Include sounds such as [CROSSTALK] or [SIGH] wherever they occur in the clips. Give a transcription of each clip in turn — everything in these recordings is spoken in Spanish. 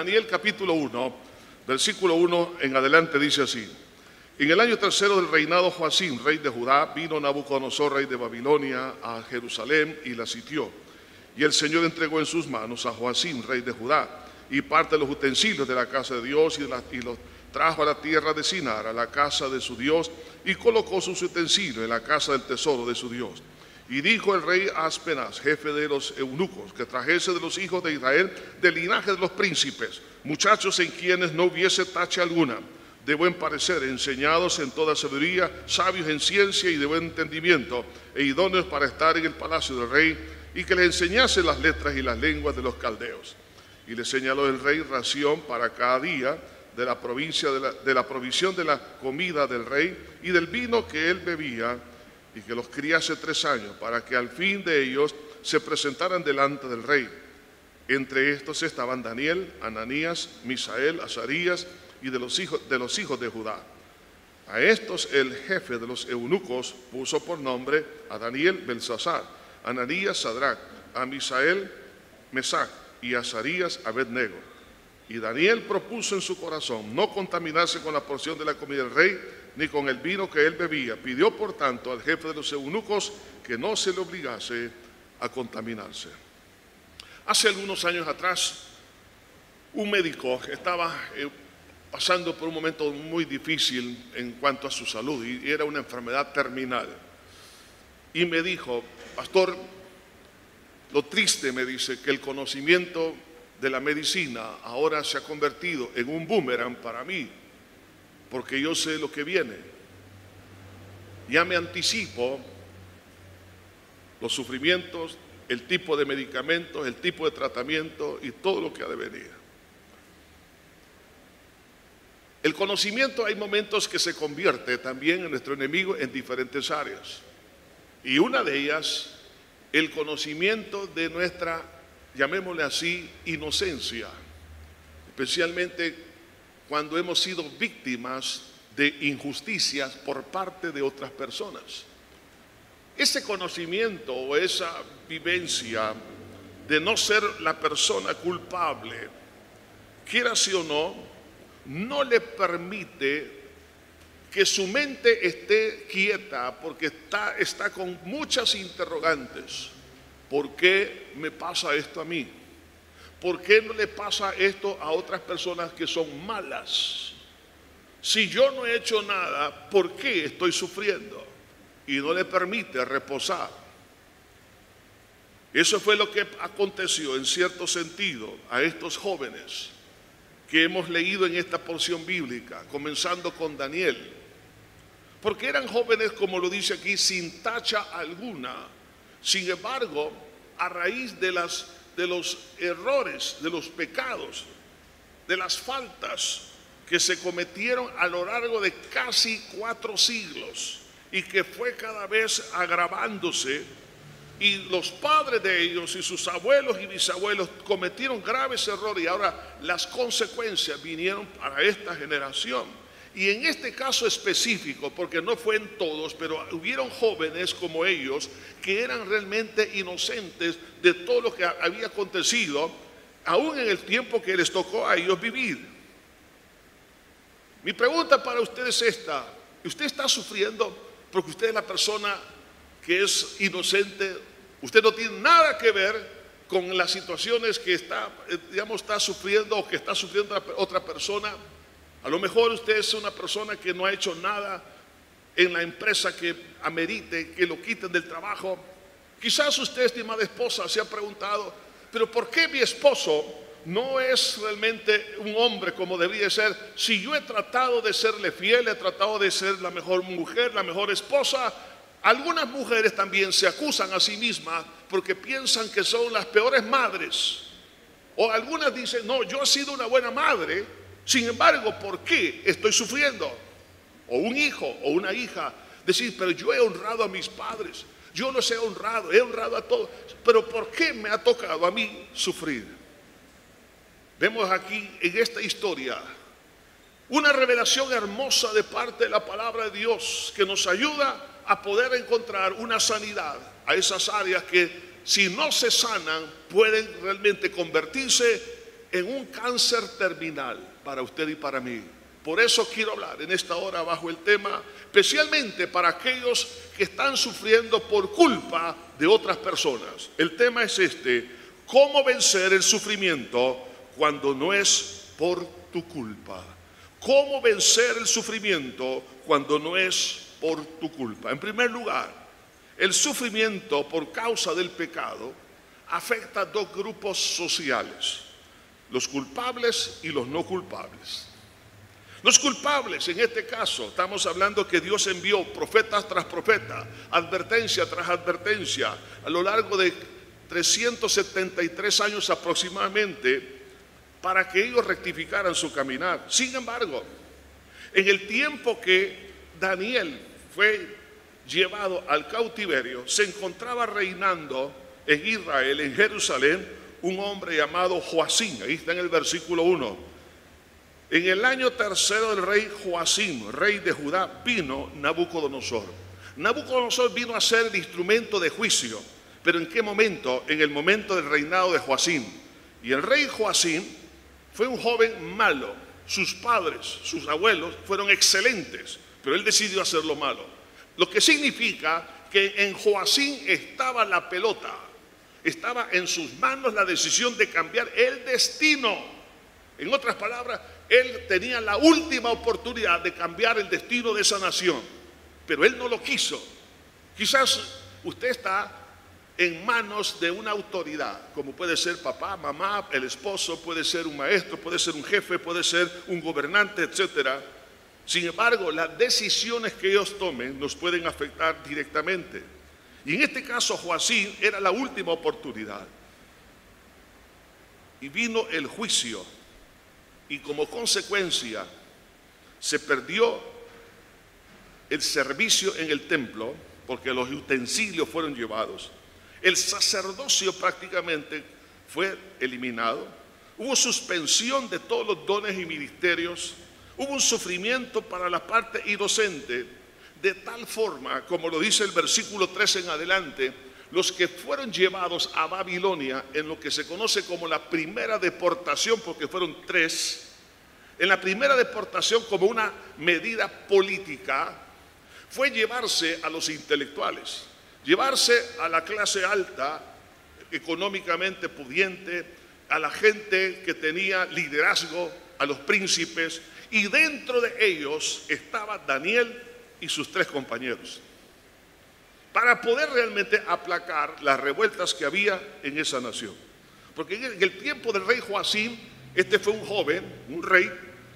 Daniel capítulo 1, versículo 1 en adelante dice así. En el año tercero del reinado Joacín, rey de Judá, vino Nabucodonosor, rey de Babilonia, a Jerusalén y la sitió. Y el Señor entregó en sus manos a Joacín, rey de Judá, y parte de los utensilios de la casa de Dios y, y los trajo a la tierra de Sinar, a la casa de su Dios, y colocó sus utensilios en la casa del tesoro de su Dios. Y dijo el rey Aspenas, jefe de los eunucos, que trajese de los hijos de Israel del linaje de los príncipes, muchachos en quienes no hubiese tacha alguna, de buen parecer, enseñados en toda sabiduría, sabios en ciencia y de buen entendimiento, e idóneos para estar en el palacio del rey, y que le enseñase las letras y las lenguas de los caldeos. Y le señaló el rey ración para cada día de la provincia de la provisión de la comida del rey y del vino que él bebía y que los criase tres años, para que al fin de ellos se presentaran delante del rey. Entre estos estaban Daniel, Ananías, Misael, Azarías y de los hijos de, los hijos de Judá. A estos el jefe de los eunucos puso por nombre a Daniel Belsasar, Ananías Sadrach, a Misael Mesac y a Azarías Abednego. Y Daniel propuso en su corazón no contaminarse con la porción de la comida del rey, ni con el vino que él bebía. Pidió, por tanto, al jefe de los eunucos que no se le obligase a contaminarse. Hace algunos años atrás, un médico estaba eh, pasando por un momento muy difícil en cuanto a su salud y era una enfermedad terminal. Y me dijo, pastor, lo triste me dice que el conocimiento de la medicina ahora se ha convertido en un boomerang para mí porque yo sé lo que viene. Ya me anticipo los sufrimientos, el tipo de medicamentos, el tipo de tratamiento y todo lo que ha de venir. El conocimiento hay momentos que se convierte también en nuestro enemigo en diferentes áreas. Y una de ellas, el conocimiento de nuestra, llamémosle así, inocencia, especialmente cuando hemos sido víctimas de injusticias por parte de otras personas. Ese conocimiento o esa vivencia de no ser la persona culpable, quiera sí o no, no le permite que su mente esté quieta porque está, está con muchas interrogantes. ¿Por qué me pasa esto a mí? ¿Por qué no le pasa esto a otras personas que son malas? Si yo no he hecho nada, ¿por qué estoy sufriendo? Y no le permite reposar. Eso fue lo que aconteció en cierto sentido a estos jóvenes que hemos leído en esta porción bíblica, comenzando con Daniel. Porque eran jóvenes, como lo dice aquí, sin tacha alguna. Sin embargo, a raíz de las de los errores, de los pecados, de las faltas que se cometieron a lo largo de casi cuatro siglos y que fue cada vez agravándose y los padres de ellos y sus abuelos y bisabuelos cometieron graves errores y ahora las consecuencias vinieron para esta generación. Y en este caso específico, porque no fue en todos, pero hubieron jóvenes como ellos que eran realmente inocentes de todo lo que había acontecido, aún en el tiempo que les tocó a ellos vivir. Mi pregunta para usted es esta. ¿Usted está sufriendo porque usted es la persona que es inocente? Usted no tiene nada que ver con las situaciones que está, eh, digamos, está sufriendo o que está sufriendo otra persona. A lo mejor usted es una persona que no ha hecho nada en la empresa que amerite que lo quiten del trabajo. Quizás usted, estimada esposa, se ha preguntado, pero ¿por qué mi esposo no es realmente un hombre como debería ser? Si yo he tratado de serle fiel, he tratado de ser la mejor mujer, la mejor esposa, algunas mujeres también se acusan a sí mismas porque piensan que son las peores madres. O algunas dicen, no, yo he sido una buena madre, sin embargo, ¿por qué estoy sufriendo? O un hijo o una hija decir, pero yo he honrado a mis padres, yo los he honrado, he honrado a todos, pero ¿por qué me ha tocado a mí sufrir? Vemos aquí en esta historia una revelación hermosa de parte de la palabra de Dios que nos ayuda a poder encontrar una sanidad a esas áreas que si no se sanan pueden realmente convertirse en un cáncer terminal para usted y para mí. Por eso quiero hablar en esta hora bajo el tema, especialmente para aquellos que están sufriendo por culpa de otras personas. El tema es este, ¿cómo vencer el sufrimiento cuando no es por tu culpa? ¿Cómo vencer el sufrimiento cuando no es por tu culpa? En primer lugar, el sufrimiento por causa del pecado afecta a dos grupos sociales, los culpables y los no culpables. Los culpables, en este caso, estamos hablando que Dios envió profetas tras profeta, advertencia tras advertencia, a lo largo de 373 años aproximadamente, para que ellos rectificaran su caminar. Sin embargo, en el tiempo que Daniel fue llevado al cautiverio, se encontraba reinando en Israel, en Jerusalén, un hombre llamado Joacín. Ahí está en el versículo 1. En el año tercero del rey Joacim, rey de Judá, vino Nabucodonosor. Nabucodonosor vino a ser el instrumento de juicio. ¿Pero en qué momento? En el momento del reinado de Joacim. Y el rey Joacim fue un joven malo. Sus padres, sus abuelos fueron excelentes, pero él decidió hacer lo malo. Lo que significa que en Joacim estaba la pelota, estaba en sus manos la decisión de cambiar el destino. En otras palabras, él tenía la última oportunidad de cambiar el destino de esa nación, pero él no lo quiso. Quizás usted está en manos de una autoridad, como puede ser papá, mamá, el esposo, puede ser un maestro, puede ser un jefe, puede ser un gobernante, etcétera. Sin embargo, las decisiones que ellos tomen nos pueden afectar directamente. Y en este caso, Joacín era la última oportunidad. Y vino el juicio y como consecuencia se perdió el servicio en el templo porque los utensilios fueron llevados. El sacerdocio prácticamente fue eliminado. Hubo suspensión de todos los dones y ministerios. Hubo un sufrimiento para la parte inocente, de tal forma, como lo dice el versículo 3 en adelante, los que fueron llevados a Babilonia en lo que se conoce como la primera deportación, porque fueron tres, en la primera deportación como una medida política, fue llevarse a los intelectuales, llevarse a la clase alta, económicamente pudiente, a la gente que tenía liderazgo, a los príncipes, y dentro de ellos estaba Daniel y sus tres compañeros para poder realmente aplacar las revueltas que había en esa nación. Porque en el tiempo del rey Joacim, este fue un joven, un rey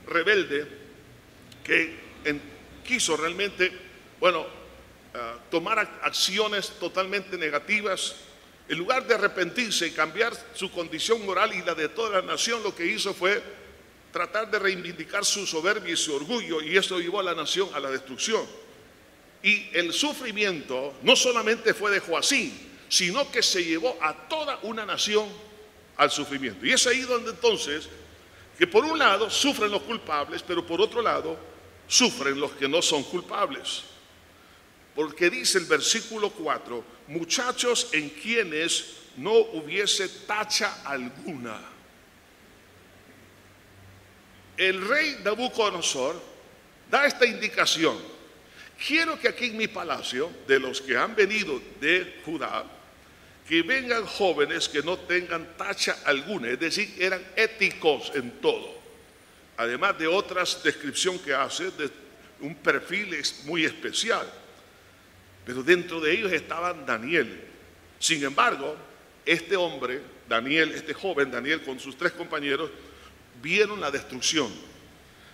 rebelde que quiso realmente, bueno, ah, tomar acciones totalmente negativas. En lugar de arrepentirse y cambiar su condición moral y la de toda la nación, lo que hizo fue tratar de reivindicar su soberbia y su orgullo, y eso llevó a la nación a la destrucción. Y el sufrimiento no solamente fue de Joacín, sino que se llevó a toda una nación al sufrimiento. Y es ahí donde entonces, que por un lado sufren los culpables, pero por otro lado sufren los que no son culpables. Porque dice el versículo 4, muchachos en quienes no hubiese tacha alguna. El rey Nabucodonosor da esta indicación Quiero que aquí en mi palacio, de los que han venido de Judá, que vengan jóvenes que no tengan tacha alguna, es decir, eran éticos en todo. Además de otras descripción que hace de un perfil muy especial. Pero dentro de ellos estaba Daniel. Sin embargo, este hombre, Daniel, este joven Daniel con sus tres compañeros, vieron la destrucción.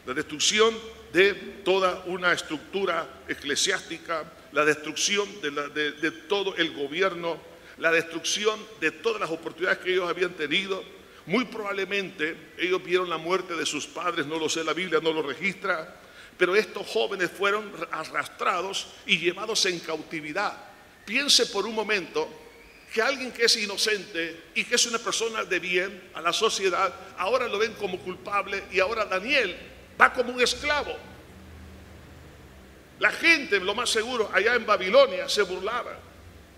La destrucción de toda una estructura eclesiástica, la destrucción de, todo el gobierno, la destrucción de todas las oportunidades que ellos habían tenido. Muy probablemente ellos vieron la muerte de sus padres, no lo sé, la Biblia no lo registra, pero estos jóvenes fueron arrastrados y llevados en cautividad. Piense por un momento que alguien que es inocente y que es una persona de bien a la sociedad, ahora lo ven como culpable y ahora Daniel va como un esclavo. La gente, lo más seguro, allá en Babilonia se burlaba.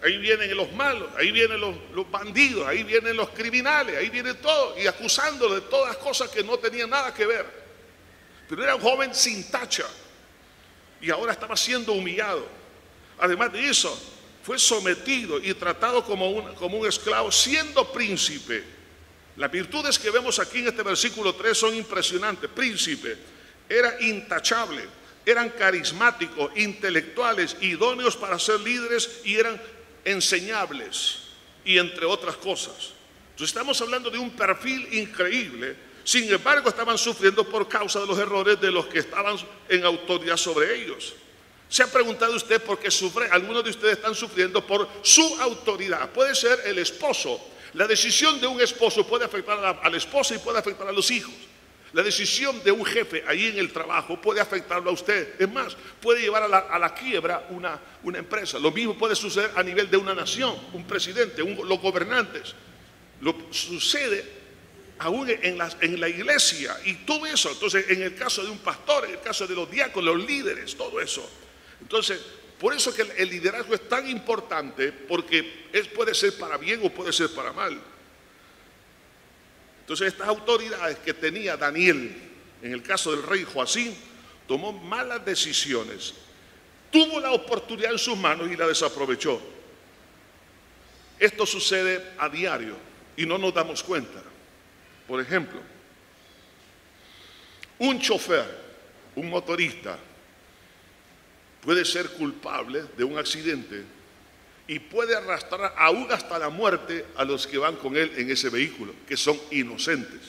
Ahí vienen los malos, ahí vienen los, bandidos, ahí vienen los criminales, ahí viene todo y acusándolo de todas cosas que no tenían nada que ver. Pero era un joven sin tacha y ahora estaba siendo humillado. Además de eso, fue sometido y tratado como un, como un esclavo, siendo príncipe. Las virtudes que vemos aquí en este versículo 3 son impresionantes. Príncipe, era intachable, eran carismáticos, intelectuales, idóneos para ser líderes y eran enseñables y entre otras cosas. Entonces estamos hablando de un perfil increíble, sin embargo estaban sufriendo por causa de los errores de los que estaban en autoridad sobre ellos. ¿Se ha preguntado usted por qué sufre? Algunos de ustedes están sufriendo por su autoridad. Puede ser el esposo. La decisión de un esposo puede afectar a la, esposa y puede afectar a los hijos. La decisión de un jefe ahí en el trabajo puede afectarlo a usted. Es más, puede llevar a la, quiebra una, una, empresa. Lo mismo puede suceder a nivel de una nación, un presidente, los gobernantes. Lo sucede aún en la, en la iglesia y todo eso. Entonces, en el caso de un pastor, en el caso de los diáconos, los líderes, todo eso. Entonces, por eso que el, liderazgo es tan importante porque es, puede ser para bien o puede ser para mal. Entonces estas autoridades que tenía Daniel, en el caso del rey Joacín, tomó malas decisiones. Tuvo la oportunidad en sus manos y la desaprovechó. Esto sucede a diario y no nos damos cuenta. Por ejemplo, un chofer, un motorista, puede ser culpable de un accidente y puede arrastrar aún hasta la muerte a los que van con él en ese vehículo, que son inocentes.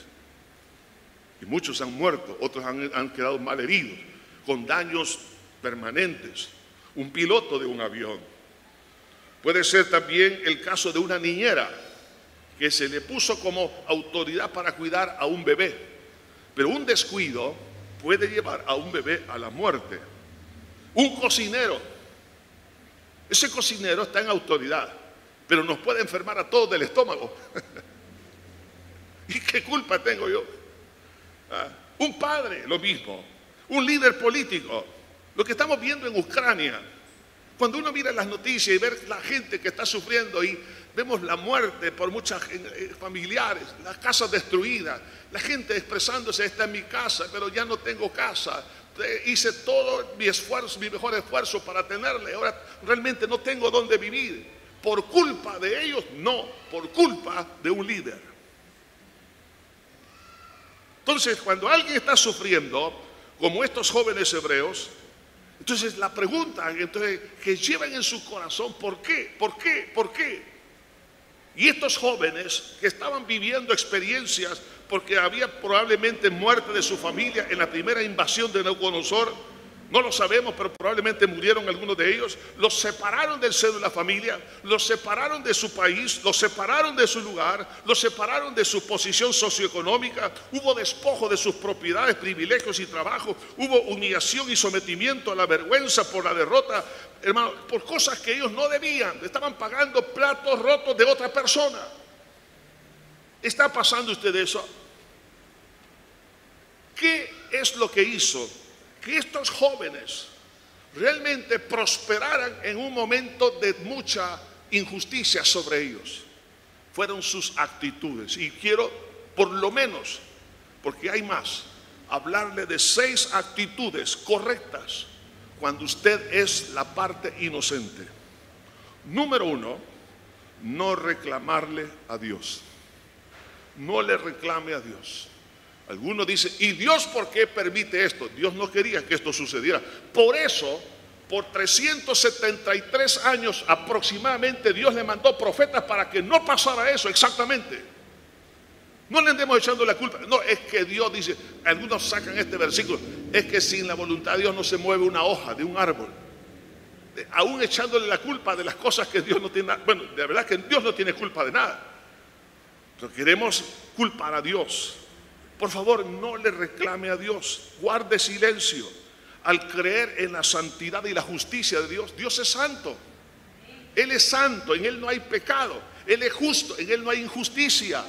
Y muchos han muerto, otros han, han quedado mal heridos, con daños permanentes. Un piloto de un avión. Puede ser también el caso de una niñera que se le puso como autoridad para cuidar a un bebé. Pero un descuido puede llevar a un bebé a la muerte. Un cocinero ese cocinero está en autoridad, pero nos puede enfermar a todos del estómago. [LAUGHS] ¿Y qué culpa tengo yo? ¿Ah? Un padre, lo mismo. Un líder político. Lo que estamos viendo en Ucrania. Cuando uno mira las noticias y ve la gente que está sufriendo y vemos la muerte por muchos eh, familiares, las casas destruidas, la gente expresándose, está en mi casa, pero ya no tengo casa, hice todo mi esfuerzo, mi mejor esfuerzo para tenerle. Ahora realmente no tengo dónde vivir. Por culpa de ellos, no, por culpa de un líder. Entonces, cuando alguien está sufriendo, como estos jóvenes hebreos, entonces la pregunta entonces, que llevan en su corazón, ¿por qué? ¿Por qué? ¿Por qué? Y estos jóvenes que estaban viviendo experiencias porque había probablemente muerte de su familia en la primera invasión de Nabucodonosor. No lo sabemos, pero probablemente murieron algunos de ellos. Los separaron del seno de la familia, los separaron de su país, los separaron de su lugar, los separaron de su posición socioeconómica. Hubo despojo de sus propiedades, privilegios y trabajo. Hubo humillación y sometimiento a la vergüenza por la derrota, hermano, por cosas que ellos no debían. Estaban pagando platos rotos de otra persona. ¿Está pasando usted eso? ¿Qué es lo que hizo que estos jóvenes realmente prosperaran en un momento de mucha injusticia sobre ellos? Fueron sus actitudes. Y quiero, por lo menos, porque hay más, hablarle de seis actitudes correctas cuando usted es la parte inocente. Número uno, no reclamarle a Dios. No le reclame a Dios. Algunos dicen, ¿y Dios por qué permite esto? Dios no quería que esto sucediera. Por eso, por 373 años aproximadamente, Dios le mandó profetas para que no pasara eso exactamente. No le andemos echando la culpa. No, es que Dios dice, algunos sacan este versículo, es que sin la voluntad de Dios no se mueve una hoja de un árbol. Aún echándole la culpa de las cosas que Dios no tiene. Bueno, de verdad que Dios no tiene culpa de nada. Pero queremos culpar a Dios. Por favor, no le reclame a Dios. Guarde silencio. Al creer en la santidad y la justicia de Dios, Dios es santo. Él es santo, en Él no hay pecado. Él es justo, en Él no hay injusticia.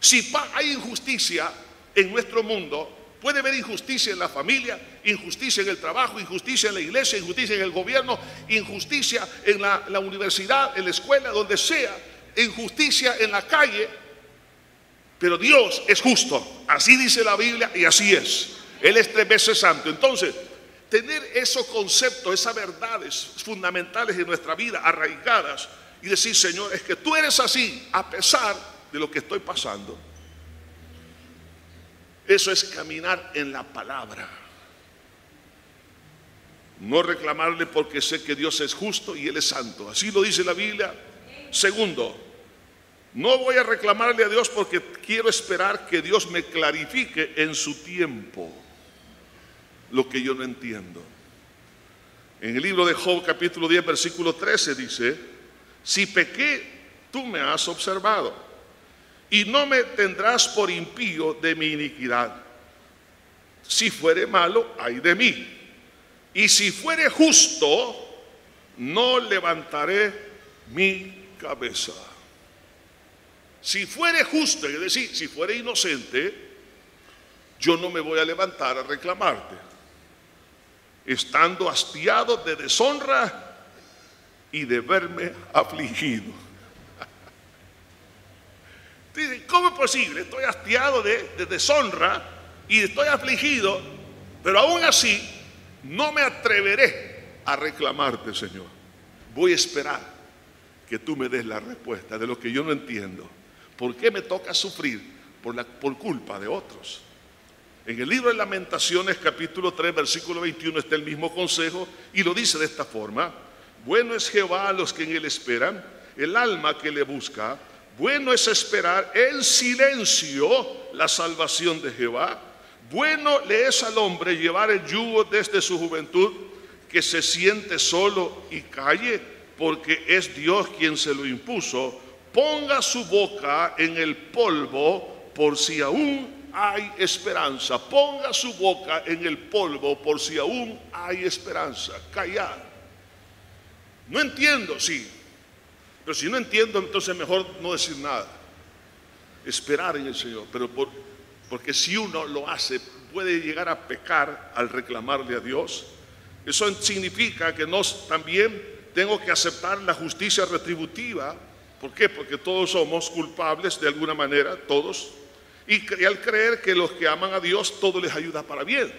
Si hay injusticia en nuestro mundo, Puede haber injusticia en la familia, injusticia en el trabajo, injusticia en la iglesia, injusticia en el gobierno, injusticia en la, la universidad, en la escuela, donde sea, injusticia en la calle. Pero Dios es justo. Así dice la Biblia y así es. Él es tres veces santo. Entonces, tener esos conceptos, esas verdades fundamentales en nuestra vida arraigadas y decir, Señor, es que tú eres así a pesar de lo que estoy pasando. Eso es caminar en la palabra. No reclamarle porque sé que Dios es justo y Él es santo. Así lo dice la Biblia. Segundo, no voy a reclamarle a Dios porque quiero esperar que Dios me clarifique en su tiempo lo que yo no entiendo. En el libro de Job capítulo 10 versículo 13 dice, si pequé, tú me has observado y no me tendrás por impío de mi iniquidad. Si fuere malo, ay de mí. Y si fuere justo, no levantaré mi cabeza. Si fuere justo, es decir, si fuere inocente, yo no me voy a levantar a reclamarte estando hastiado de deshonra y de verme afligido. [LAUGHS] ¿cómo es posible? Estoy hastiado de, deshonra y estoy afligido, pero aún así no me atreveré a reclamarte, Señor. Voy a esperar que tú me des la respuesta de lo que yo no entiendo. ¿Por qué me toca sufrir por, la, por culpa de otros? En el libro de Lamentaciones capítulo 3 versículo 21 está el mismo consejo y lo dice de esta forma. Bueno es Jehová a los que en él esperan, el alma que le busca. Bueno es esperar en silencio la salvación de Jehová. Bueno le es al hombre llevar el yugo desde su juventud, que se siente solo y calle, porque es Dios quien se lo impuso. Ponga su boca en el polvo por si aún hay esperanza. Ponga su boca en el polvo por si aún hay esperanza. Callar. No entiendo, sí. Pero si no entiendo, entonces mejor no decir nada. Esperar en el Señor. Pero porque si uno lo hace, puede llegar a pecar al reclamarle a Dios. Eso significa que no, también tengo que aceptar la justicia retributiva. ¿Por qué? Porque todos somos culpables de alguna manera, todos y, al creer que los que aman a Dios todo les ayuda para bien.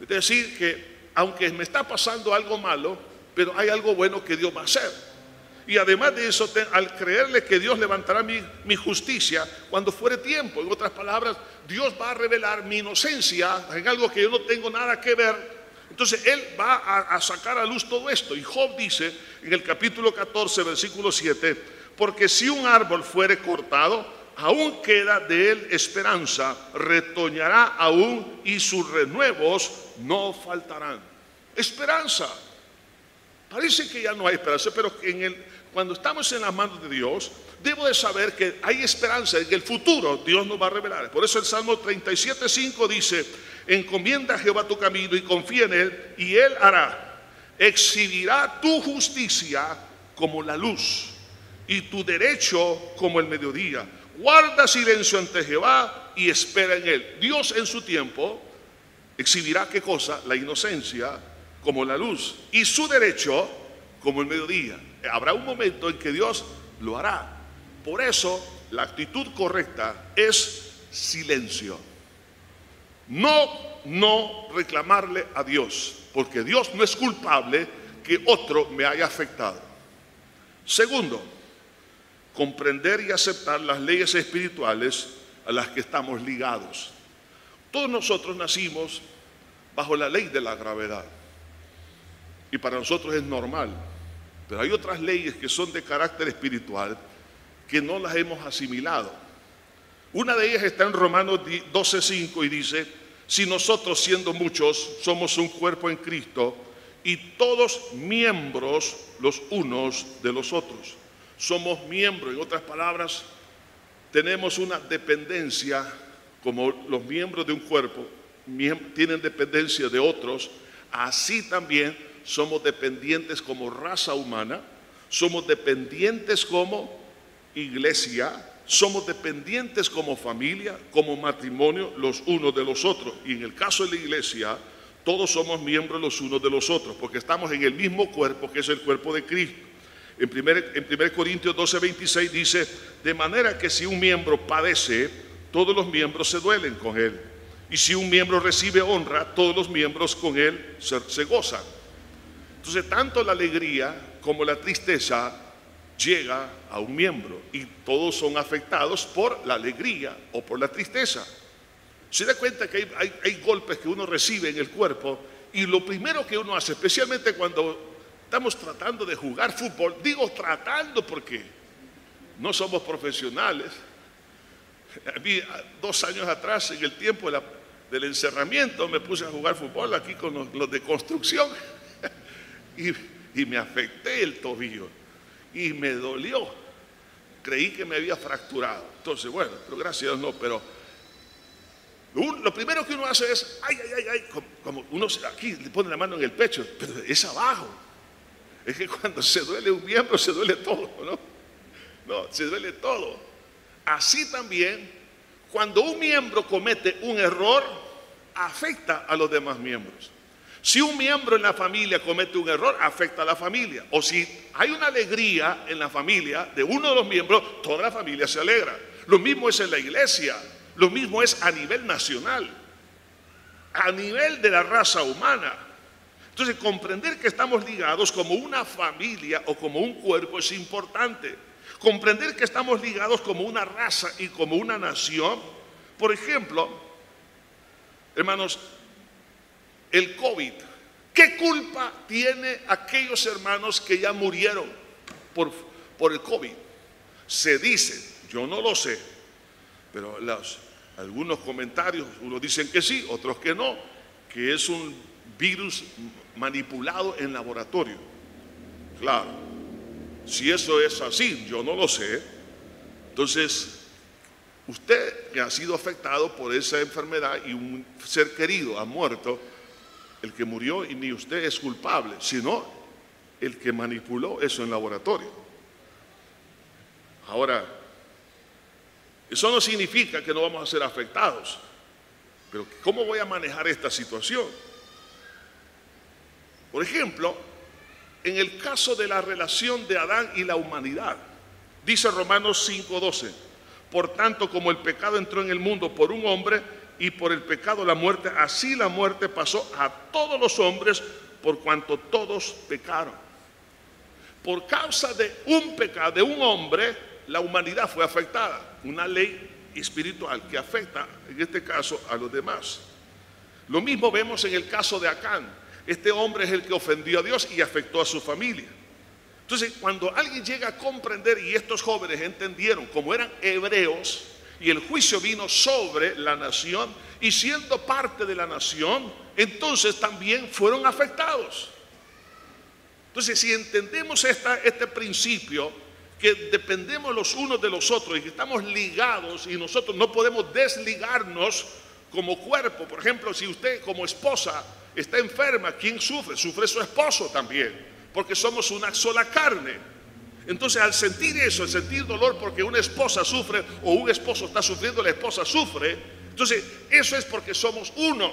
Es decir, que aunque me está pasando algo malo, pero hay algo bueno que Dios va a hacer. Y además de eso, al creerle que Dios levantará mi, justicia cuando fuere tiempo, en otras palabras, Dios va a revelar mi inocencia en algo que yo no tengo nada que ver. Entonces Él va a, a sacar a luz todo esto. Y Job dice en el capítulo 14, versículo 7, porque si un árbol fuere cortado, aún queda de él esperanza, retoñará aún y sus renuevos no faltarán. Esperanza. Parece que ya no hay esperanza, pero cuando estamos en las manos de Dios, debo de saber que hay esperanza, en el futuro Dios nos va a revelar. Por eso el Salmo 37.5 dice, encomienda a Jehová tu camino y confía en Él, y Él hará. Exhibirá tu justicia como la luz y tu derecho como el mediodía guarda silencio ante Jehová y espera en él. Dios en su tiempo exhibirá qué cosa? La inocencia como la luz y su derecho como el mediodía. Habrá un momento en que Dios lo hará. Por eso la actitud correcta es silencio. No, no reclamarle a Dios, porque Dios no es culpable que otro me haya afectado. Segundo, comprender y aceptar las leyes espirituales a las que estamos ligados. Todos nosotros nacimos bajo la ley de la gravedad y para nosotros es normal, pero hay otras leyes que son de carácter espiritual que no las hemos asimilado. Una de ellas está en Romanos 12:5 y dice, si nosotros siendo muchos somos un cuerpo en Cristo y todos miembros los unos de los otros somos miembros, en otras palabras, tenemos una dependencia, como los miembros de un cuerpo tienen dependencia de otros, así también somos dependientes como raza humana, somos dependientes como iglesia somos dependientes como familia, como matrimonio, los unos de los otros. Y en el caso de la iglesia, todos somos miembros los unos de los otros, porque estamos en el mismo cuerpo que es el cuerpo de Cristo. En 1, en Corintios 12, 26 dice, de manera que si un miembro padece, todos los miembros se duelen con él. Y si un miembro recibe honra, todos los miembros con él se, gozan. Entonces, tanto la alegría como la tristeza llega a un miembro y todos son afectados por la alegría o por la tristeza. Se da cuenta que hay, golpes que uno recibe en el cuerpo y lo primero que uno hace, especialmente cuando estamos tratando de jugar fútbol, digo tratando porque no somos profesionales. A mí, dos años atrás, en el tiempo del encerramiento, me puse a jugar fútbol aquí con los, de construcción [LAUGHS] y me afecté el tobillo y me dolió. Creí que me había fracturado. Entonces, bueno, pero gracias a Dios no, pero lo primero que uno hace es, ay, ay, ay, ay, como, uno aquí le pone la mano en el pecho, pero es abajo. Es que cuando se duele un miembro, se duele todo, ¿no? No, se duele todo. Así también, cuando un miembro comete un error, afecta a los demás miembros. Si un miembro en la familia comete un error, afecta a la familia. O si hay una alegría en la familia de uno de los miembros, toda la familia se alegra. Lo mismo es en la iglesia, lo mismo es a nivel nacional, a nivel de la raza humana. Entonces, comprender que estamos ligados como una familia o como un cuerpo es importante. Comprender que estamos ligados como una raza y como una nación. Por ejemplo, hermanos, el COVID. ¿Qué culpa tiene aquellos hermanos que ya murieron por, por el COVID? Se dice, yo no lo sé, pero algunos comentarios, unos dicen que sí, otros que no, que es un virus manipulado en laboratorio. Claro, si eso es así, yo no lo sé. Entonces, usted que ha sido afectado por esa enfermedad y un ser querido ha muerto, el que murió y ni usted es culpable, sino el que manipuló eso en laboratorio. Ahora, eso no significa que no vamos a ser afectados, pero ¿cómo voy a manejar esta situación? Por ejemplo, en el caso de la relación de Adán y la humanidad, dice Romanos 5:12, por tanto como el pecado entró en el mundo por un hombre, y por el pecado la muerte, así la muerte pasó a todos los hombres por cuanto todos pecaron. Por causa de un pecado, de un hombre, la humanidad fue afectada. Una ley espiritual que afecta, en este caso, a los demás. Lo mismo vemos en el caso de Acán. Este hombre es el que ofendió a Dios y afectó a su familia. Entonces, cuando alguien llega a comprender, y estos jóvenes entendieron, como eran hebreos, y el juicio vino sobre la nación y siendo parte de la nación, entonces también fueron afectados. Entonces, si entendemos este principio, que dependemos los unos de los otros y que estamos ligados y nosotros no podemos desligarnos como cuerpo. Por ejemplo, si usted como esposa está enferma, ¿quién sufre? Sufre su esposo también, porque somos una sola carne. Entonces al sentir eso, al sentir dolor porque una esposa sufre o un esposo está sufriendo, la esposa sufre, entonces eso es porque somos uno.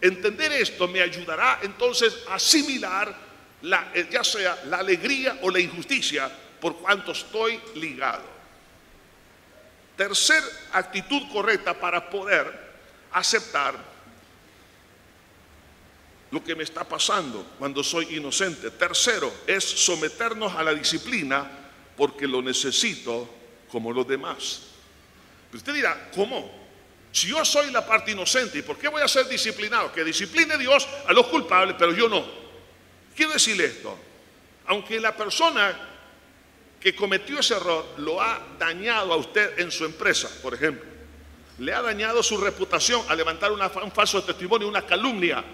Entender esto me ayudará entonces a asimilar la, eh, ya sea la alegría o la injusticia por cuanto estoy ligado. Tercer actitud correcta para poder aceptar lo que me está pasando cuando soy inocente. Tercero, es someternos a la disciplina porque lo necesito como los demás. usted dirá, ¿cómo? Si yo soy la parte inocente, ¿y por qué voy a ser disciplinado? Que discipline Dios a los culpables, pero yo no. Quiero decirle esto. Aunque la persona que cometió ese error lo ha dañado a usted en su empresa, por ejemplo, le ha dañado su reputación al levantar un falso testimonio, una calumnia,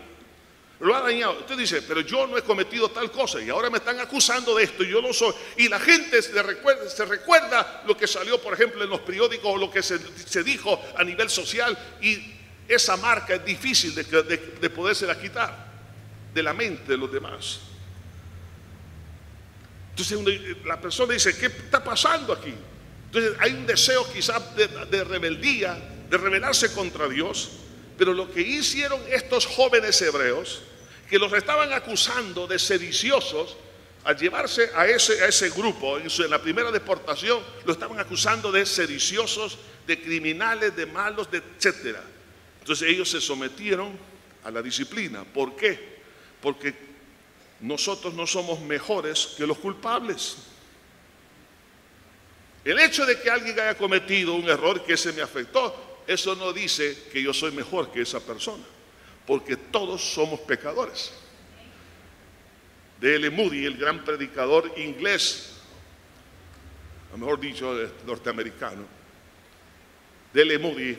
lo ha dañado. Usted dice, pero yo no he cometido tal cosa y ahora me están acusando de esto y yo no soy. Y la gente se recuerda, se lo que salió, por ejemplo, en los periódicos o lo que se, dijo a nivel social y esa marca es difícil de, de, de quitar de la mente de los demás. Entonces la persona dice, ¿qué está pasando aquí? Entonces hay un deseo quizás de rebeldía, de rebelarse contra Dios, pero lo que hicieron estos jóvenes hebreos, que los estaban acusando de sediciosos, al llevarse a ese, a ese grupo en, la primera deportación, lo estaban acusando de sediciosos, de criminales, de malos, de etcétera. Entonces ellos se sometieron a la disciplina. ¿Por qué? Porque nosotros no somos mejores que los culpables. El hecho de que alguien haya cometido un error que se me afectó, eso no dice que yo soy mejor que esa persona, porque todos somos pecadores. D.L. Moody, el gran predicador inglés, o mejor dicho, norteamericano, D.L. Moody,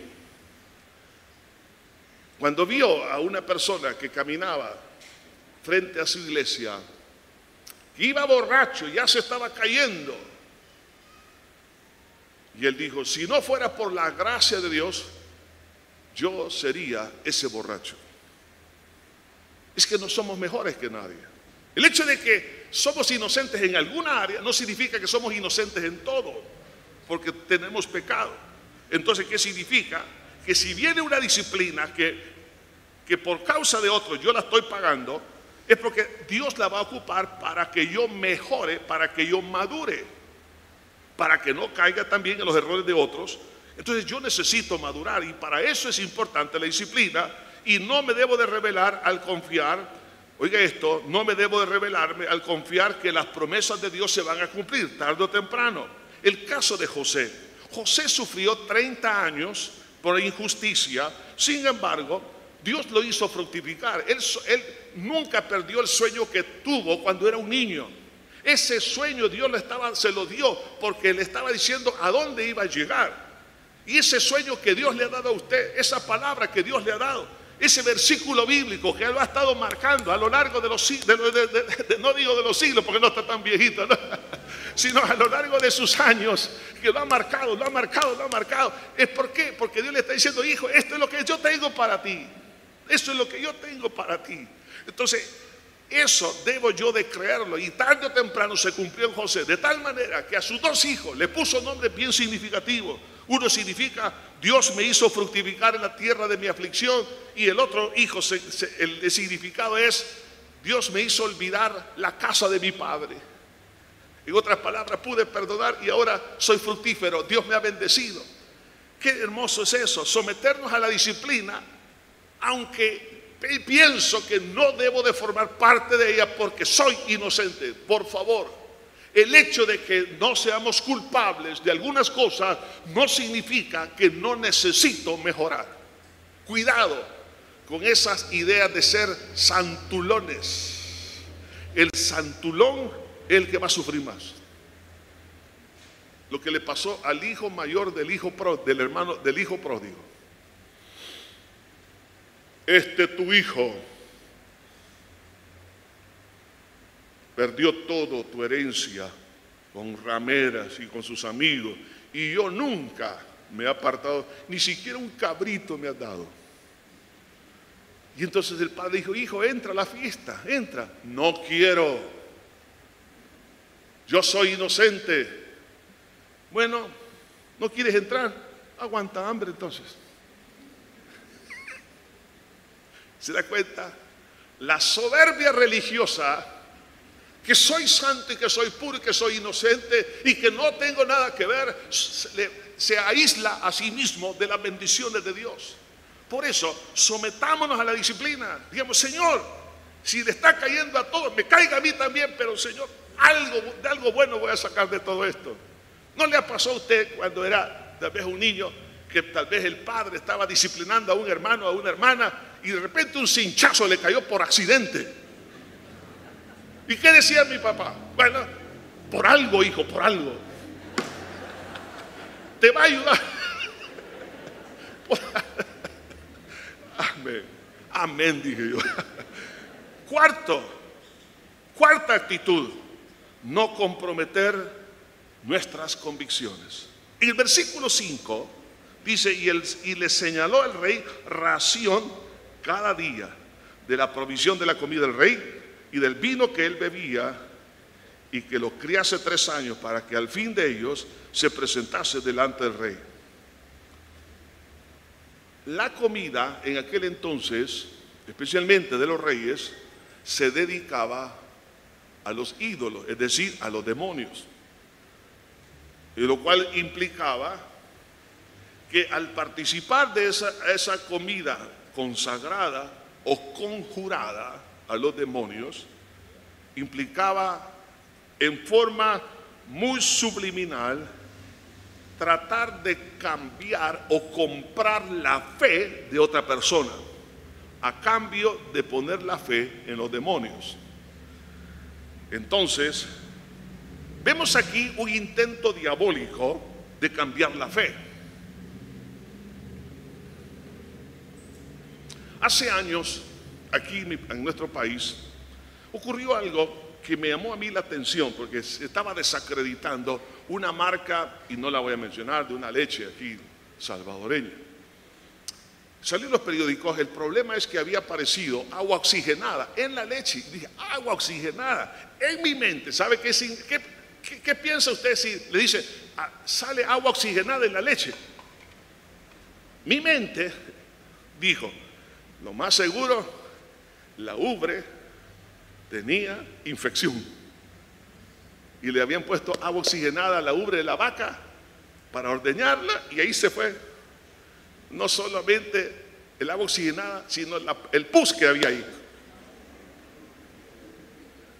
cuando vio a una persona que caminaba frente a su iglesia, iba borracho, ya se estaba cayendo, y él dijo, si no fuera por la gracia de Dios, yo sería ese borracho. Es que no somos mejores que nadie. El hecho de que somos inocentes en alguna área no significa que somos inocentes en todo, porque tenemos pecado. Entonces, ¿qué significa? Que si viene una disciplina que, que por causa de otro yo la estoy pagando, es porque Dios la va a ocupar para que yo mejore, para que yo madure para que no caiga también en los errores de otros. Entonces yo necesito madurar y para eso es importante la disciplina y no me debo de revelar al confiar, oiga esto, no me debo de revelarme al confiar que las promesas de Dios se van a cumplir tarde o temprano. El caso de José. José sufrió 30 años por injusticia, sin embargo, Dios lo hizo fructificar. Él, él nunca perdió el sueño que tuvo cuando era un niño. Ese sueño Dios le estaba, se lo dio porque le estaba diciendo a dónde iba a llegar. Y ese sueño que Dios le ha dado a usted, esa palabra que Dios le ha dado, ese versículo bíblico que lo ha estado marcando a lo largo de los siglos, no digo de los siglos porque no está tan viejito, ¿no? [LAUGHS] sino a lo largo de sus años, que lo ha marcado, lo ha marcado, lo ha marcado. ¿Es por qué? Porque Dios le está diciendo, hijo, esto es lo que yo tengo para ti. Esto es lo que yo tengo para ti. Entonces, eso debo yo de creerlo y tarde o temprano se cumplió en José, de tal manera que a sus dos hijos le puso nombres bien significativos. Uno significa Dios me hizo fructificar en la tierra de mi aflicción y el otro hijo, se- el, significado es Dios me hizo olvidar la casa de mi padre. En otras palabras, pude perdonar y ahora soy fructífero. Dios me ha bendecido. Qué hermoso es eso, someternos a la disciplina, aunque pi- pienso que no debo de formar parte de ella porque soy inocente. Por favor, el hecho de que no seamos culpables de algunas cosas no significa que no necesito mejorar. Cuidado con esas ideas de ser santulones. El santulón es el que va a sufrir más. Lo que le pasó al hijo mayor del hijo del hermano del hijo pródigo. Este tu hijo perdió todo tu herencia con rameras y con sus amigos y yo nunca me he apartado, ni siquiera un cabrito me ha dado. Y entonces el padre dijo, hijo, entra a la fiesta, entra. No quiero. Yo soy inocente. Bueno, ¿no quieres entrar? Aguanta hambre entonces. [LAUGHS] ¿Se da cuenta? La soberbia religiosa, que soy santo y que soy puro y que soy inocente y que no tengo nada que ver, se, se aísla a sí mismo de las bendiciones de Dios. Por eso, sometámonos a la disciplina. Digamos, Señor, si le está cayendo a todos, me caiga a mí también, pero Señor, algo, de algo bueno voy a sacar de todo esto. ¿No le pasó a usted cuando era tal vez un niño que tal vez el padre estaba disciplinando a un hermano, a una hermana, y de repente un cinchazo le cayó por accidente? ¿Y qué decía mi papá? Bueno, por algo, hijo, por algo. Te va a ayudar. [LAUGHS] Amén. Amén, dije yo. Cuarto, cuarta actitud, no comprometer nuestras convicciones. El versículo 5 dice, y, el- y le señaló al rey ración cada día de la provisión de la comida del rey y del vino que él bebía, y que los criase tres años para que al fin de ellos se presentase delante del rey. La comida en aquel entonces, especialmente de los reyes, se dedicaba a los ídolos, es decir, a los demonios. Y lo cual implicaba que al participar de esa, esa comida consagrada o conjurada a los demonios, implicaba en forma muy subliminal tratar de cambiar o comprar la fe de otra persona a cambio de poner la fe en los demonios. Entonces, vemos aquí un intento diabólico de cambiar la fe. Hace años, aquí en nuestro país, ocurrió algo que me llamó a mí la atención porque estaba desacreditando una marca, y no la voy a mencionar, de una leche aquí salvadoreña. Salió en los periódicos, el problema es que había aparecido agua oxigenada en la leche. Dije, agua oxigenada. En mi mente, ¿sabe qué, qué, qué piensa usted si le dice, ah, sale agua oxigenada en la leche? Mi mente dijo, lo más seguro, la ubre tenía infección. Y le habían puesto agua oxigenada a la ubre de la vaca para ordeñarla y ahí se fue. No solamente el agua oxigenada, sino el pus que había ahí.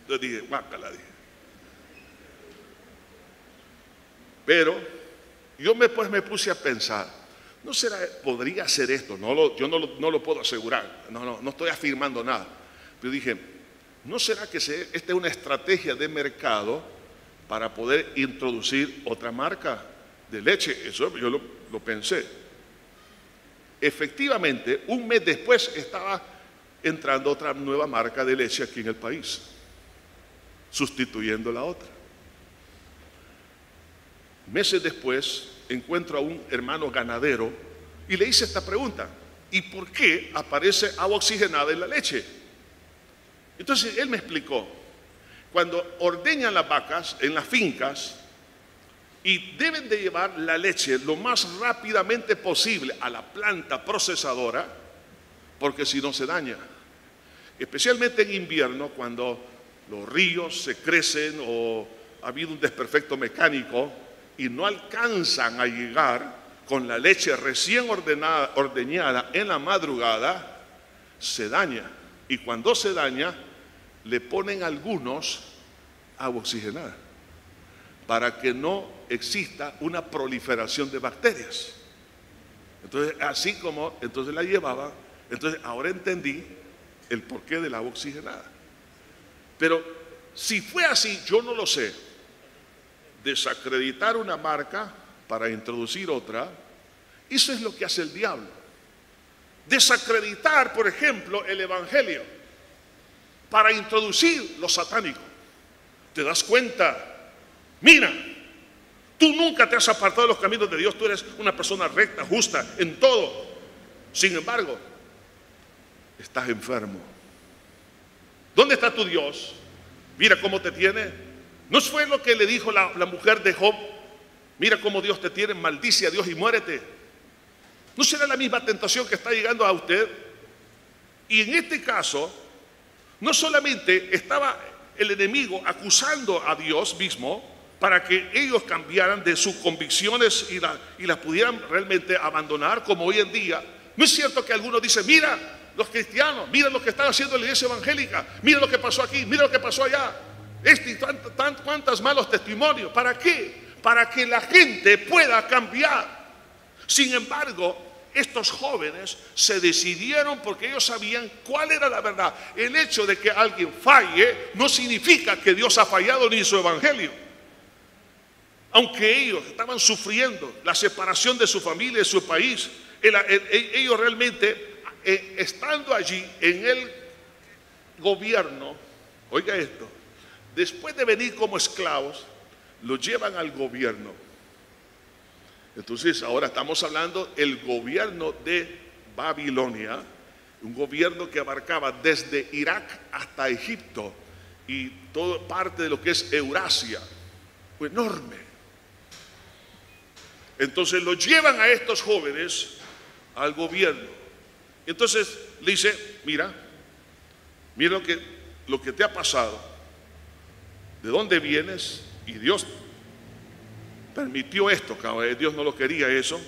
Entonces dije, la dije. Pero yo me, pues, me puse a pensar, ¿No será, podría ser esto? No lo, yo no lo, puedo asegurar, no, no, no estoy afirmando nada. Pero dije, ¿no será que esta es una estrategia de mercado para poder introducir otra marca de leche? Eso yo lo, lo pensé. Efectivamente, un mes después estaba entrando otra nueva marca de leche aquí en el país, sustituyendo la otra. Meses después encuentro a un hermano ganadero y le hice esta pregunta, ¿y por qué aparece agua oxigenada en la leche? Entonces él me explicó, cuando ordeñan las vacas en las fincas y deben de llevar la leche lo más rápidamente posible a la planta procesadora, porque si no se daña, especialmente en invierno cuando los ríos se crecen o ha habido un desperfecto mecánico, y no alcanzan a llegar con la leche recién ordenada, ordeñada en la madrugada, se daña. Y cuando se daña, le ponen algunos agua oxigenada para que no exista una proliferación de bacterias. Entonces, así como entonces la llevaba, entonces ahora entendí el porqué del agua oxigenada. Pero si fue así, yo no lo sé desacreditar una marca para introducir otra, eso es lo que hace el diablo. Desacreditar, por ejemplo, el Evangelio para introducir lo satánico. ¿Te das cuenta? Mira, tú nunca te has apartado de los caminos de Dios, tú eres una persona recta, justa en todo. Sin embargo, estás enfermo. ¿Dónde está tu Dios? Mira cómo te tiene ¿No fue lo que le dijo la, mujer de Job? Mira cómo Dios te tiene, maldice a Dios y muérete. ¿No será la misma tentación que está llegando a usted? Y en este caso, no solamente estaba el enemigo acusando a Dios mismo para que ellos cambiaran de sus convicciones y, y las pudieran realmente abandonar como hoy en día. No es cierto que algunos dicen, mira, los cristianos, mira lo que están haciendo la iglesia evangélica, mira lo que pasó aquí, mira lo que pasó allá. Este y cuantos malos testimonios. ¿Para qué? Para que la gente pueda cambiar. Sin embargo, estos jóvenes se decidieron porque ellos sabían cuál era la verdad. El hecho de que alguien falle no significa que Dios ha fallado ni su evangelio. Aunque ellos estaban sufriendo la separación de su familia, de su país, ellos realmente, eh, estando allí en el gobierno, oiga esto, Después de venir como esclavos, los llevan al gobierno. Entonces, ahora estamos hablando del gobierno de Babilonia, un gobierno que abarcaba desde Irak hasta Egipto y todo parte de lo que es Eurasia, enorme. Entonces lo llevan a estos jóvenes al gobierno. Entonces le dice, mira, mira lo que, lo que te ha pasado, de dónde vienes, y Dios permitió esto, Dios no lo quería eso,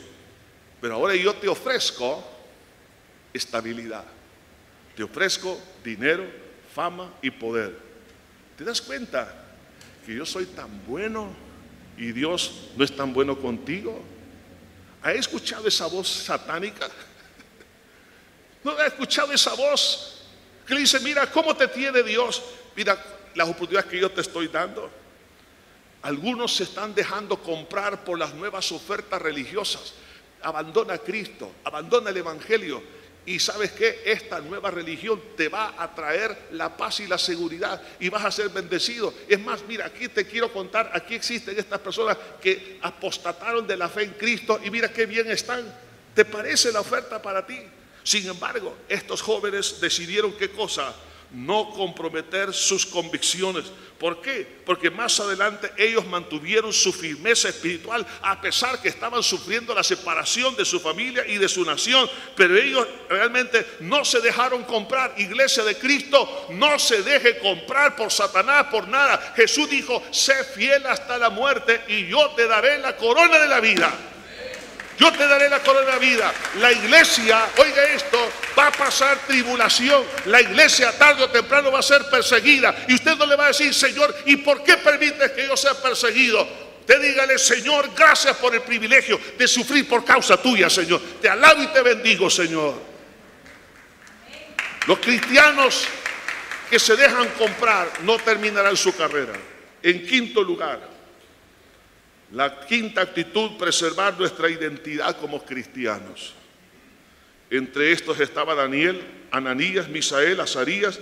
pero ahora yo te ofrezco estabilidad, te ofrezco dinero, fama y poder. ¿Te das cuenta que yo soy tan bueno y Dios no es tan bueno contigo? ¿Has escuchado esa voz satánica? [LAUGHS] ¿No has escuchado esa voz que le dice, mira, ¿cómo te tiene Dios? Mira las oportunidades que yo te estoy dando. Algunos se están dejando comprar por las nuevas ofertas religiosas. Abandona a Cristo, abandona el Evangelio y sabes que esta nueva religión te va a traer la paz y la seguridad y vas a ser bendecido. Es más, mira, aquí te quiero contar, aquí existen estas personas que apostataron de la fe en Cristo y mira qué bien están. ¿Te parece la oferta para ti? Sin embargo, estos jóvenes decidieron qué cosa? No comprometer sus convicciones. ¿Por qué? Porque más adelante ellos mantuvieron su firmeza espiritual a pesar que estaban sufriendo la separación de su familia y de su nación. Pero ellos realmente no se dejaron comprar. Iglesia de Cristo, no se deje comprar por Satanás, por nada. Jesús dijo, sé fiel hasta la muerte y yo te daré la corona de la vida. Yo te daré la corona de la vida. La iglesia, oiga esto, va a pasar tribulación. La iglesia tarde o temprano va a ser perseguida. Y usted no le va a decir, Señor, ¿y por qué permites que yo sea perseguido? Te dígale, Señor, gracias por el privilegio de sufrir por causa tuya, Señor. Te alabo y te bendigo, Señor. Los cristianos que se dejan comprar no terminarán su carrera. En quinto lugar, la quinta actitud, preservar nuestra identidad como cristianos. Entre estos estaba Daniel, Ananías, Misael, Azarías,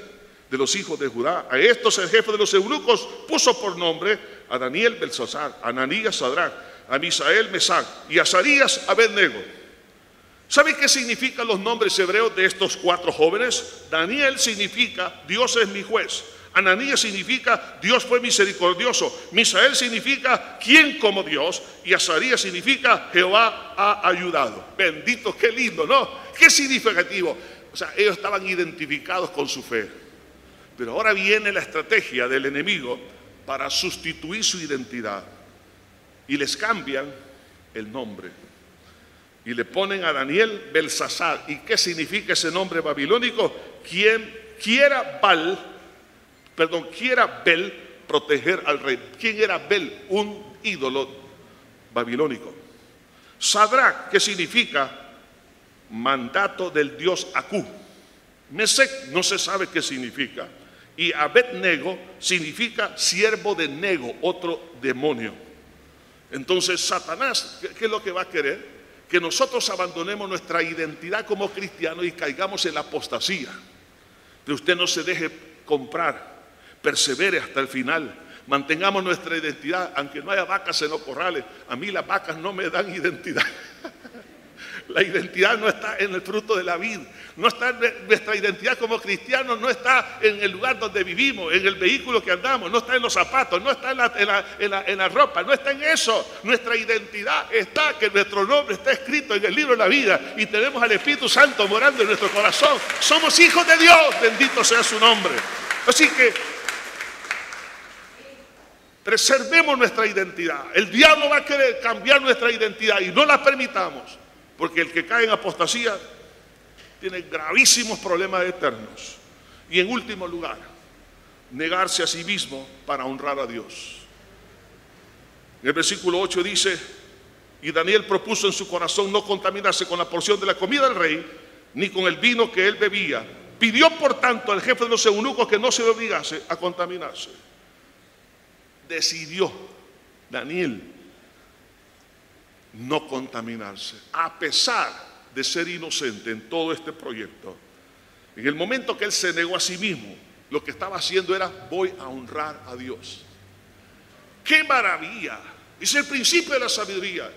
de los hijos de Judá. A estos el jefe de los eunucos puso por nombre a Daniel Belsasar, Ananías Sadrach, a Misael Mesac y a Azarías Abednego. ¿Sabe qué significan los nombres hebreos de estos cuatro jóvenes? Daniel significa Dios es mi juez. Ananías significa Dios fue misericordioso. Misael significa quién como Dios. Y Azarías significa Jehová ha ayudado. Bendito, qué lindo, ¿no? Qué significativo. O sea, ellos estaban identificados con su fe. Pero ahora viene la estrategia del enemigo para sustituir su identidad. Y les cambian el nombre. Y le ponen a Daniel Belsasar. ¿Y qué significa ese nombre babilónico? Quien quiera Bal perdón, quiera Bel proteger al rey. ¿Quién era Bel? Un ídolo babilónico. Sadrach, que significa mandato del dios Akú. Mesec no se sabe qué significa. Y Abednego significa siervo de Nego, otro demonio. Entonces, Satanás, ¿qué es lo que va a querer? Que nosotros abandonemos nuestra identidad como cristianos y caigamos en la apostasía. Que usted no se deje comprar persevere hasta el final. Mantengamos nuestra identidad, aunque no haya vacas en los corrales. A mí las vacas no me dan identidad. [LAUGHS] La identidad no está en el fruto de la vida. No está en nuestra identidad como cristianos, no está en el lugar donde vivimos, en el vehículo que andamos, no está en los zapatos, no está en la, en la, ropa, no está en eso. Nuestra identidad está que nuestro nombre está escrito en el libro de la vida y tenemos al Espíritu Santo morando en nuestro corazón. Somos hijos de Dios, bendito sea su nombre. Así que Preservemos nuestra identidad. El diablo va a querer cambiar nuestra identidad y no la permitamos, porque el que cae en apostasía tiene gravísimos problemas eternos. Y en último lugar, negarse a sí mismo para honrar a Dios. En el versículo 8 dice, y Daniel propuso en su corazón no contaminarse con la porción de la comida del rey, ni con el vino que él bebía. Pidió por tanto al jefe de los eunucos que no se le obligase a contaminarse decidió Daniel no contaminarse, a pesar de ser inocente en todo este proyecto. En el momento que él se negó a sí mismo, lo que estaba haciendo era voy a honrar a Dios. ¡Qué maravilla! Es el principio de la sabiduría.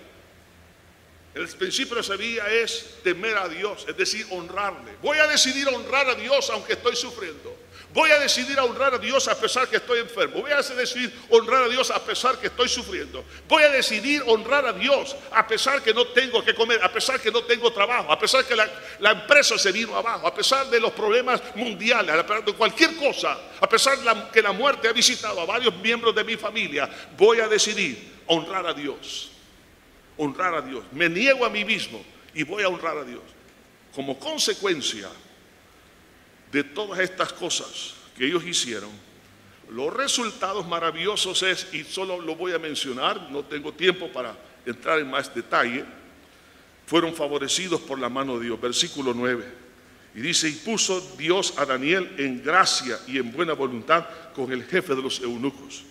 El principio de la sabiduría es temer a Dios, es decir, honrarle. Voy a decidir honrar a Dios aunque estoy sufriendo. Voy a decidir a honrar a Dios a pesar que estoy enfermo. Voy a decidir honrar a Dios a pesar que estoy sufriendo. Voy a decidir honrar a Dios a pesar que no tengo que comer, a pesar que no tengo trabajo, a pesar que la, empresa se vino abajo, a pesar de los problemas mundiales, a pesar de cualquier cosa, a pesar de que la muerte ha visitado a varios miembros de mi familia. Voy a decidir honrar a Dios. Honrar a Dios. Me niego a mí mismo y voy a honrar a Dios. Como consecuencia, de todas estas cosas que ellos hicieron, los resultados maravillosos es, y solo lo voy a mencionar, no tengo tiempo para entrar en más detalle, fueron favorecidos por la mano de Dios. Versículo 9. Y dice, y puso Dios a Daniel en gracia y en buena voluntad con el jefe de los eunucos.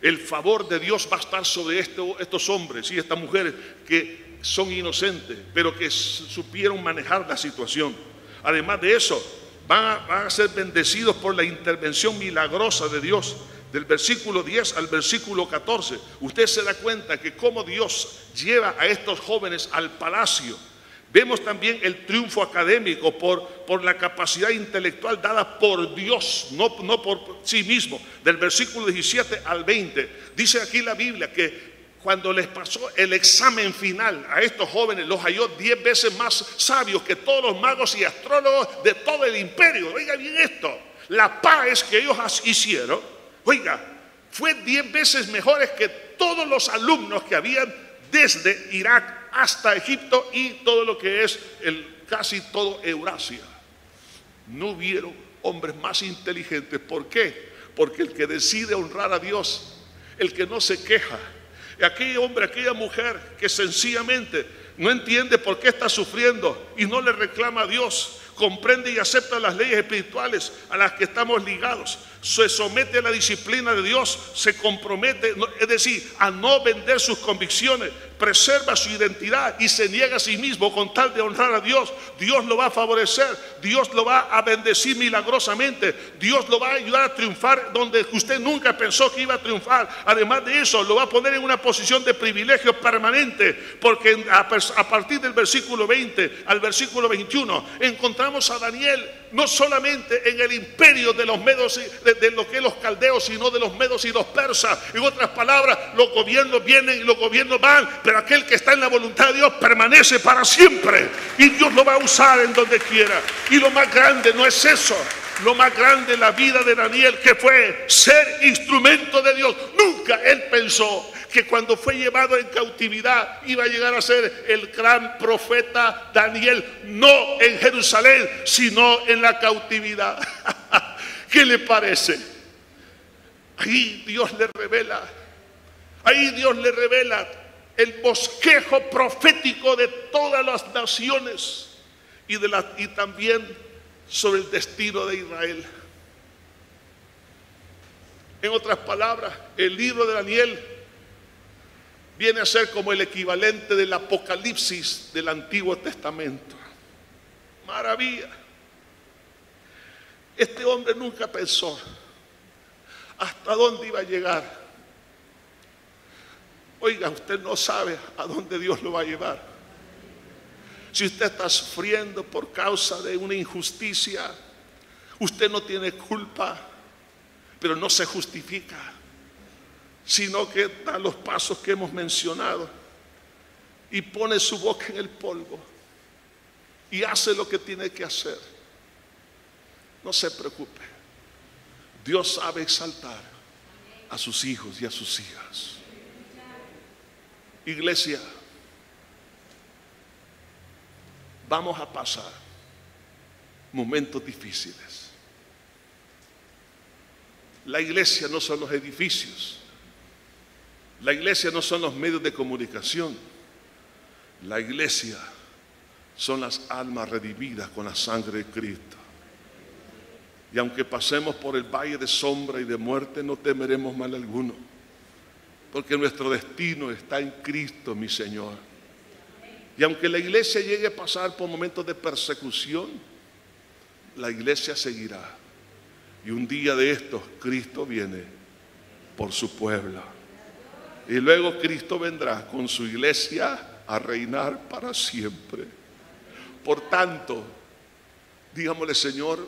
El favor de Dios va a estar sobre estos hombres y estas mujeres que son inocentes, pero que supieron manejar la situación. Además de eso, van a, ser bendecidos por la intervención milagrosa de Dios. Del versículo 10 al versículo 14, usted se da cuenta que como Dios lleva a estos jóvenes al palacio. Vemos también el triunfo académico por, por la capacidad intelectual dada por Dios, no, no por sí mismo. Del versículo 17 al 20, dice aquí la Biblia que cuando les pasó el examen final a estos jóvenes, los halló diez veces más sabios que todos los magos y astrólogos de todo el imperio. Oiga bien esto, la paz que ellos hicieron, oiga, fue diez veces mejores que todos los alumnos que habían desde Irak hasta Egipto y todo lo que es el, casi todo Eurasia. No hubieron hombres más inteligentes. ¿Por qué? Porque el que decide honrar a Dios, el que no se queja, aquel hombre, aquella mujer que sencillamente no entiende por qué está sufriendo y no le reclama a Dios, comprende y acepta las leyes espirituales a las que estamos ligados, se somete a la disciplina de Dios, se compromete, es decir, a no vender sus convicciones, preserva su identidad y se niega a sí mismo con tal de honrar a Dios, Dios lo va a favorecer, Dios lo va a bendecir milagrosamente, Dios lo va a ayudar a triunfar donde usted nunca pensó que iba a triunfar. Además de eso, lo va a poner en una posición de privilegio permanente, porque a partir del versículo 20 al versículo 21 encontramos a Daniel no solamente en el imperio de los medos, de, de lo que es los caldeos, sino de los medos y los persas. En otras palabras, los gobiernos vienen y los gobiernos van, pero aquel que está en la voluntad de Dios permanece para siempre y Dios lo va a usar en donde quiera. Y lo más grande no es eso. Lo más grande en la vida de Daniel que fue ser instrumento de Dios. Nunca él pensó que cuando fue llevado en cautividad iba a llegar a ser el gran profeta Daniel, no en Jerusalén, sino en la cautividad. [LAUGHS] ¿Qué le parece? Ahí Dios le revela, ahí Dios le revela el bosquejo profético de todas las naciones y, de la, y también sobre el destino de Israel. En otras palabras, el libro de Daniel viene a ser como el equivalente del Apocalipsis del Antiguo Testamento. Maravilla. Este hombre nunca pensó hasta dónde iba a llegar. Oiga, usted no sabe a dónde Dios lo va a llevar. Si usted está sufriendo por causa de una injusticia, usted no tiene culpa, pero no se justifica, sino que da los pasos que hemos mencionado y pone su boca en el polvo y hace lo que tiene que hacer. No se preocupe. Dios sabe exaltar a sus hijos y a sus hijas. Iglesia, vamos a pasar momentos difíciles. La iglesia no son los edificios. La iglesia no son los medios de comunicación. La iglesia son las almas redimidas con la sangre de Cristo. Y aunque pasemos por el valle de sombra y de muerte, no temeremos mal alguno porque nuestro destino está en Cristo, mi Señor. Y aunque la iglesia llegue a pasar por momentos de persecución, la iglesia seguirá. Y un día de estos, Cristo viene por su pueblo. Y luego Cristo vendrá con su iglesia a reinar para siempre. Por tanto, digámosle, Señor,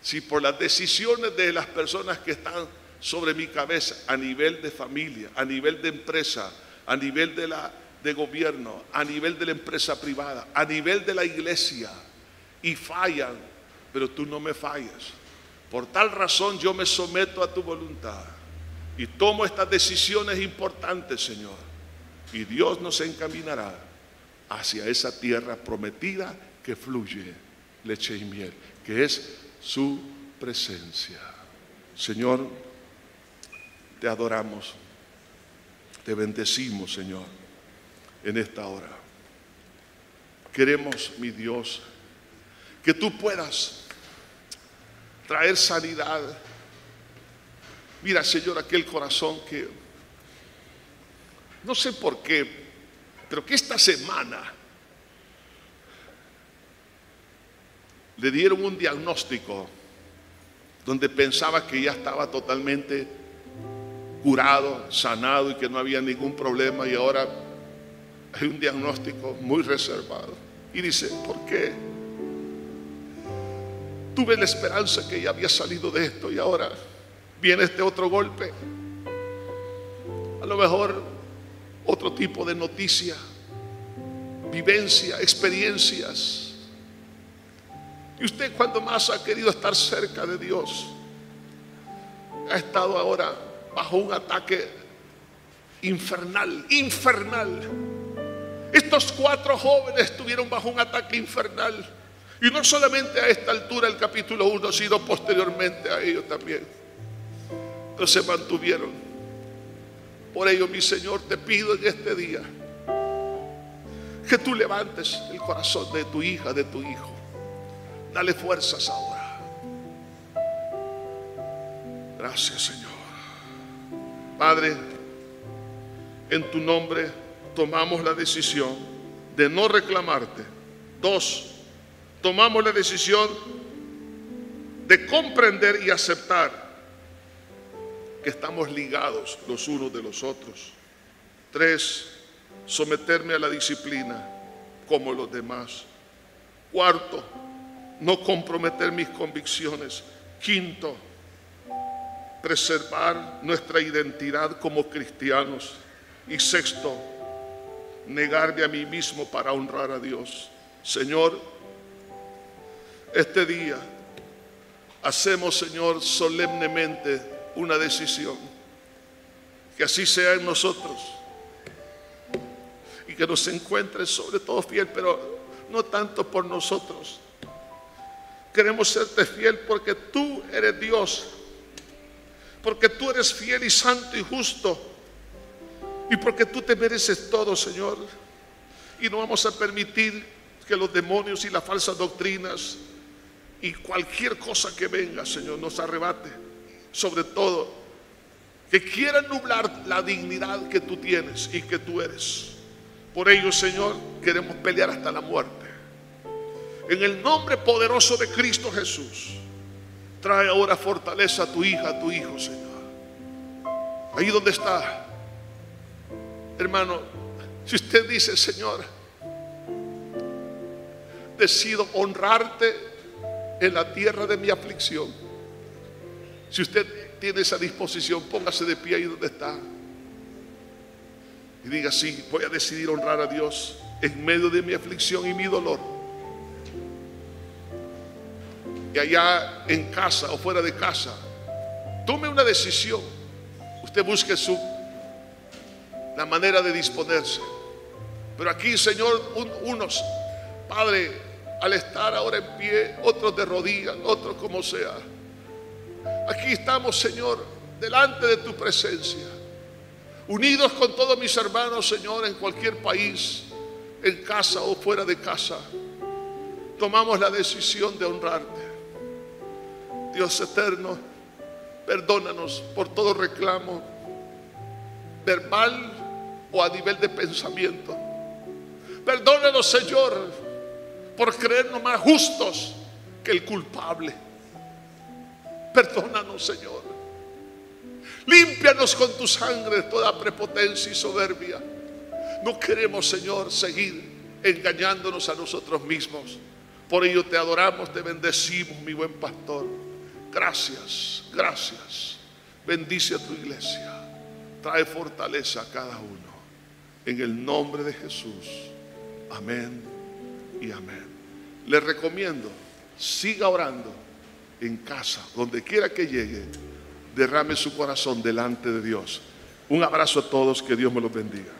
si por las decisiones de las personas que están sobre mi cabeza a nivel de familia, a nivel de empresa, a nivel de, la, de gobierno, a nivel de la empresa privada, a nivel de la iglesia, y fallan, pero tú no me fallas. Por tal razón yo me someto a tu voluntad y tomo estas decisiones importantes, Señor. Y Dios nos encaminará hacia esa tierra prometida que fluye leche y miel, que es su presencia. Señor, te adoramos, te bendecimos, Señor, en esta hora. Queremos, mi Dios, que tú puedas traer sanidad. Mira, Señor, aquel corazón que, no sé por qué, pero que esta semana le dieron un diagnóstico donde pensaba que ya estaba totalmente curado, sanado y que no había ningún problema y ahora hay un diagnóstico muy reservado. Y dice, ¿por qué? Tuve la esperanza que ya había salido de esto y ahora viene este otro golpe. A lo mejor otro tipo de noticia, vivencia, experiencias y usted cuando más ha querido estar cerca de Dios, ha estado ahora bajo un ataque infernal, infernal. Estos cuatro jóvenes estuvieron bajo un ataque infernal. Y no solamente a esta altura el capítulo 1, sino posteriormente a ellos también. Se mantuvieron. Por ello, mi Señor, te pido en este día que tú levantes el corazón de tu hija, de tu hijo. Dale fuerzas ahora. Gracias Señor. Padre, en tu nombre tomamos la decisión de no reclamarte. Dos, tomamos la decisión de comprender y aceptar que estamos ligados los unos de los otros. Tres, someterme a la disciplina como los demás. Cuarto, no comprometer mis convicciones. Quinto, preservar nuestra identidad como cristianos. Y sexto, negarme a mí mismo para honrar a Dios. Señor, este día hacemos, Señor, solemnemente una decisión. Que así sea en nosotros. Y que nos encuentre sobre todo fiel, pero no tanto por nosotros, Queremos serte fiel porque tú eres Dios. Porque tú eres fiel y santo y justo. Y porque tú te mereces todo, Señor. Y no vamos a permitir que los demonios y las falsas doctrinas y cualquier cosa que venga, Señor, nos arrebate. Sobre todo, que quieran nublar la dignidad que tú tienes y que tú eres. Por ello, Señor, queremos pelear hasta la muerte. En el nombre poderoso de Cristo Jesús, trae ahora fortaleza a tu hija, a tu hijo, Señor. Ahí donde está, hermano, si usted dice, Señor, decido honrarte en la tierra de mi aflicción. Si usted tiene esa disposición, póngase de pie ahí donde está. Y diga, sí, voy a decidir honrar a Dios en medio de mi aflicción y mi dolor y allá en casa o fuera de casa, tome una decisión. Usted busque su la manera de disponerse. Pero aquí, Señor, unos, Padre, al estar ahora en pie, otros de rodillas, otros como sea. Aquí estamos, Señor, delante de tu presencia. Unidos con todos mis hermanos, Señor, en cualquier país, en casa o fuera de casa. Tomamos la decisión de honrarte. Dios eterno, perdónanos por todo reclamo verbal o a nivel de pensamiento. Perdónanos, Señor, por creernos más justos que el culpable. Perdónanos, Señor. Límpianos con tu sangre toda prepotencia y soberbia. No queremos, Señor, seguir engañándonos a nosotros mismos. Por ello te adoramos, te bendecimos, mi buen pastor. Gracias, gracias. Bendice a tu iglesia. Trae fortaleza a cada uno. En el nombre de Jesús. Amén y amén. Le recomiendo, siga orando en casa, donde quiera que llegue, derrame su corazón delante de Dios. Un abrazo a todos, que Dios me los bendiga.